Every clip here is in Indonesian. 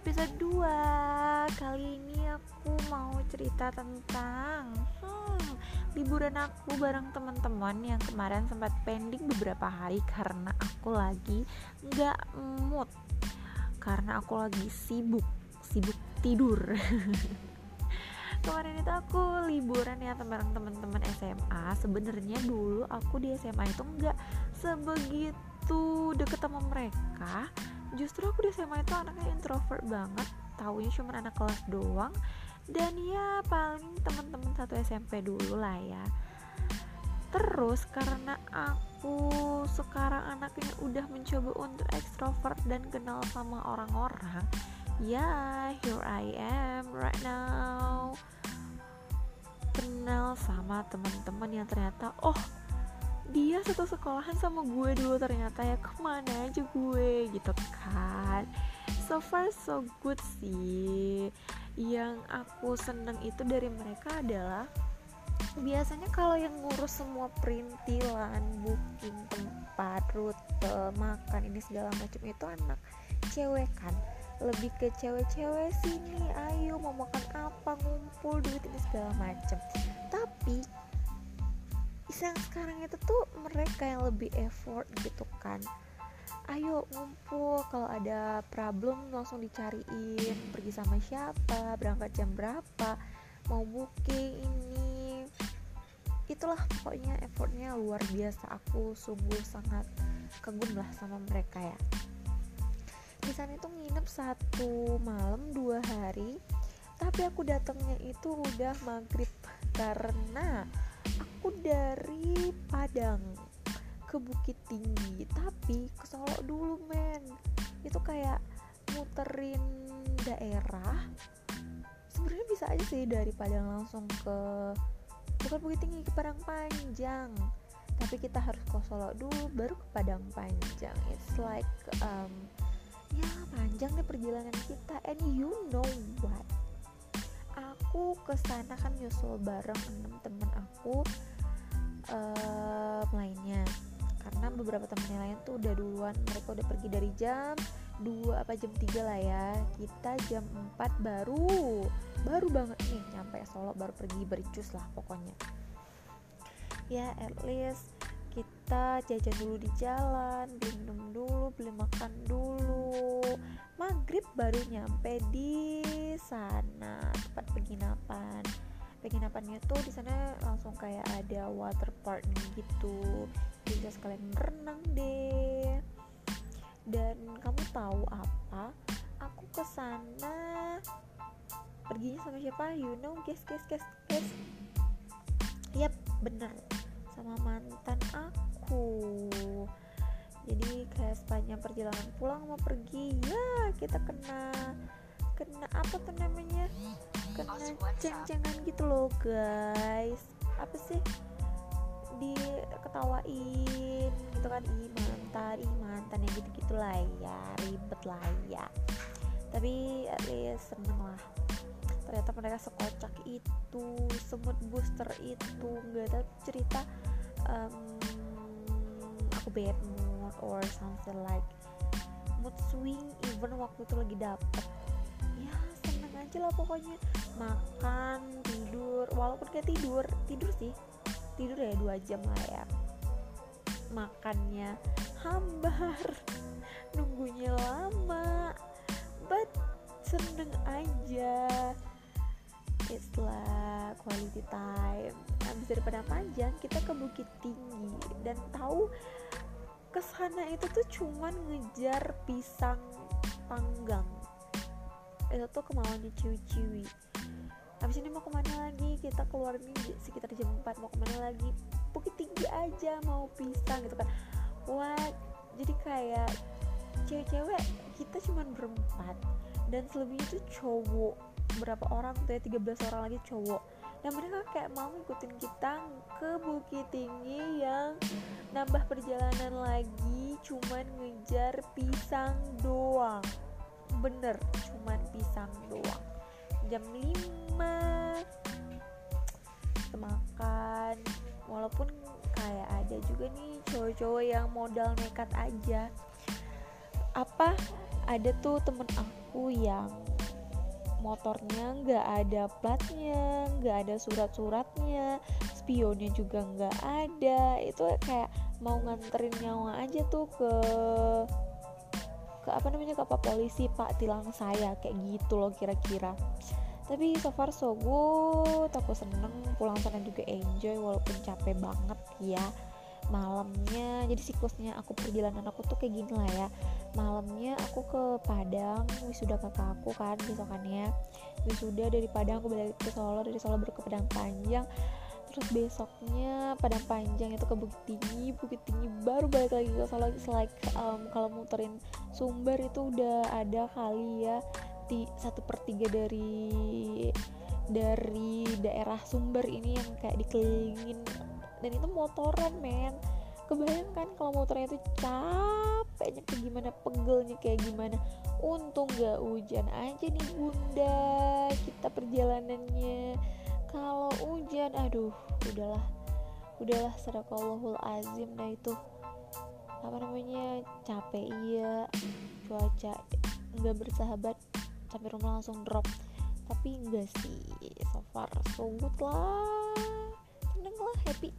episode 2 Kali ini aku mau cerita tentang hmm, Liburan aku bareng teman-teman yang kemarin sempat pending beberapa hari Karena aku lagi nggak mood. Karena aku lagi sibuk Sibuk tidur. Kemarin itu aku liburan ya bareng teman-teman SMA Sebenarnya dulu aku di SMA itu nggak sebegitu deket sama mereka justru aku di SMA itu anaknya introvert banget taunya cuma anak kelas doang. Dan ya paling teman-teman satu SMP dulu lah ya. Terus karena aku sekarang anaknya udah mencoba untuk ekstrovert dan kenal sama orang-orang ya here I am right now. Kenal sama teman-teman yang ternyata oh dia satu sekolahan sama gue dulu ternyata ya ke mana aja gue gitu kan. So far so good sih. Yang aku seneng itu dari mereka adalah biasanya kalau yang ngurus semua perintilan booking tempat rute makan ini segala macam itu anak cewek kan. Lebih ke cewek-cewek sini ayo mau makan apa ngumpul duit ini segala macam. Tapi yang sekarang itu tuh mereka yang lebih effort gitu kan. Ayo ngumpul kalau ada problem langsung dicariin pergi sama siapa berangkat jam berapa mau booking ini. Itulah pokoknya effortnya luar biasa. Aku sungguh sangat kagum lah sama mereka ya. Di sana itu nginep satu malam dua hari tapi aku datangnya itu udah maghrib. Karena aku dari Padang ke Bukit Tinggi tapi ke Solo dulu men. Itu kayak muterin daerah. Sebenarnya bisa aja sih dari Padang langsung ke bukan Bukit Tinggi ke Padang Panjang. Tapi kita harus ke Solo dulu baru ke Padang Panjang. It's like um, ya panjang nih perjalanan kita. And you know what aku ke sana kan nyusul bareng enam temen aku uh, lainnya karena beberapa temennya lain tuh udah duluan mereka udah pergi dari jam 2 apa jam 3 lah ya. Kita jam 4 baru baru banget nih nyampe Solo baru pergi bericus lah pokoknya. Ya at least kita jajan dulu di jalan beli minum dulu beli makan dulu. Maghrib baru nyampe di sana tempat penginapan. Penginapannya tuh di sana langsung kayak ada water park gitu. Bisa sekalian berenang deh. Dan kamu tahu apa? Aku ke sana perginya sama siapa? You know guys guys guys guys yap bener sama mantan aku. Jadi kayak sepanjang perjalanan pulang mau pergi ya kita kena kena apa tuh namanya? Kena ceng-cengan gitu loh guys. Apa sih? Diketawain gitu kan ih mantan ih mantan yang gitu gitu lah ya ribet lah ya. Tapi at least seneng lah ternyata mereka sekocak itu semut booster itu nggak ada cerita um, aku bad mood or something like mood swing even waktu itu lagi dapet. Aja lah pokoknya. Makan tidur walaupun kayak tidur tidur sih. Tidur ya dua jam lah ya. Makannya hambar nunggunya lama but seneng aja istilah quality time. Habis daripada panjang kita ke bukit tinggi. Dan tahu ke sana itu tuh cuman ngejar pisang panggang. Itu tuh kemauannya ciwi-ciwi. Habis ini mau ke mana lagi? Kita keluar ini sekitar jam 4 mau ke mana lagi? Bukit tinggi aja mau pisang gitu kan. What? Jadi kayak cewek-cewek kita cuma berempat. Dan selebihnya tuh cowok. Berapa orang tuh ya? 13 orang lagi cowok. Dan mereka kayak mau ngikutin kita ke bukit tinggi yang nambah perjalanan lagi cuman ngejar pisang doang. Bener cuman pisang doang. Jam 5 makan. Walaupun kayak ada juga nih cowok-cowok yang modal nekat aja apa ada tuh temen aku yang motornya nggak ada platnya nggak ada surat-suratnya spionnya juga nggak ada. Itu kayak mau nganterin nyawa aja tuh ke ke apa namanya ke pak polisi pak tilang saya kayak gitu loh kira-kira. Tapi so far so good aku seneng pulang sana juga enjoy walaupun capek banget ya malamnya jadi siklusnya aku perjalanan aku tuh kayak gini lah ya. Malamnya aku ke Padang wisuda kakak aku kan besokannya wisuda dari Padang aku balik ke Solo dari Solo baru ke Padang Panjang. Terus besoknya Padang Panjang itu ke Bukit Tinggi Bukit Tinggi baru balik lagi ke Solo. Like um, kalau muterin Sumber itu udah ada kali ya satu per tiga dari dari daerah Sumber ini yang kayak dikelilingin dan itu motoran men. Kebayangkan kalau motornya itu capeknya kayak gimana pegelnya kayak gimana. Untung gak hujan aja nih bunda kita perjalanannya. Kalau hujan aduh udahlah. Udahlah sadaqallahul azim nah itu apa namanya capek iya. Cuaca nggak bersahabat sampai rumah langsung drop. Tapi enggak sih so far so good lah happy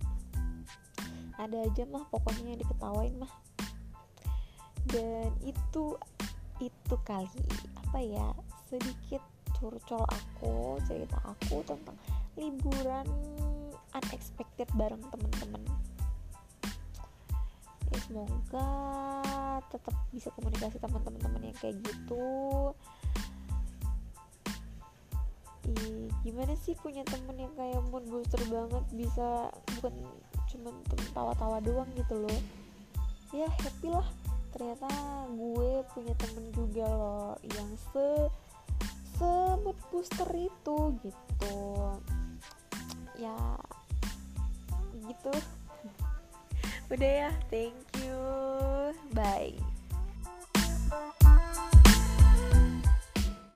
ada aja mah pokoknya diketawain mah. Dan itu itu kali apa ya sedikit curcol aku cerita aku tentang liburan unexpected bareng temen-temen. Ya semoga tetap bisa komunikasi teman-teman yang kayak gitu. Ih, gimana sih punya temen yang kayak mood booster banget bisa bukan cuman tawa-tawa doang gitu loh? Ya happy lah. Ternyata gue punya temen juga loh yang se se mood booster itu gitu. Ya gitu. Udah ya thank you. Bye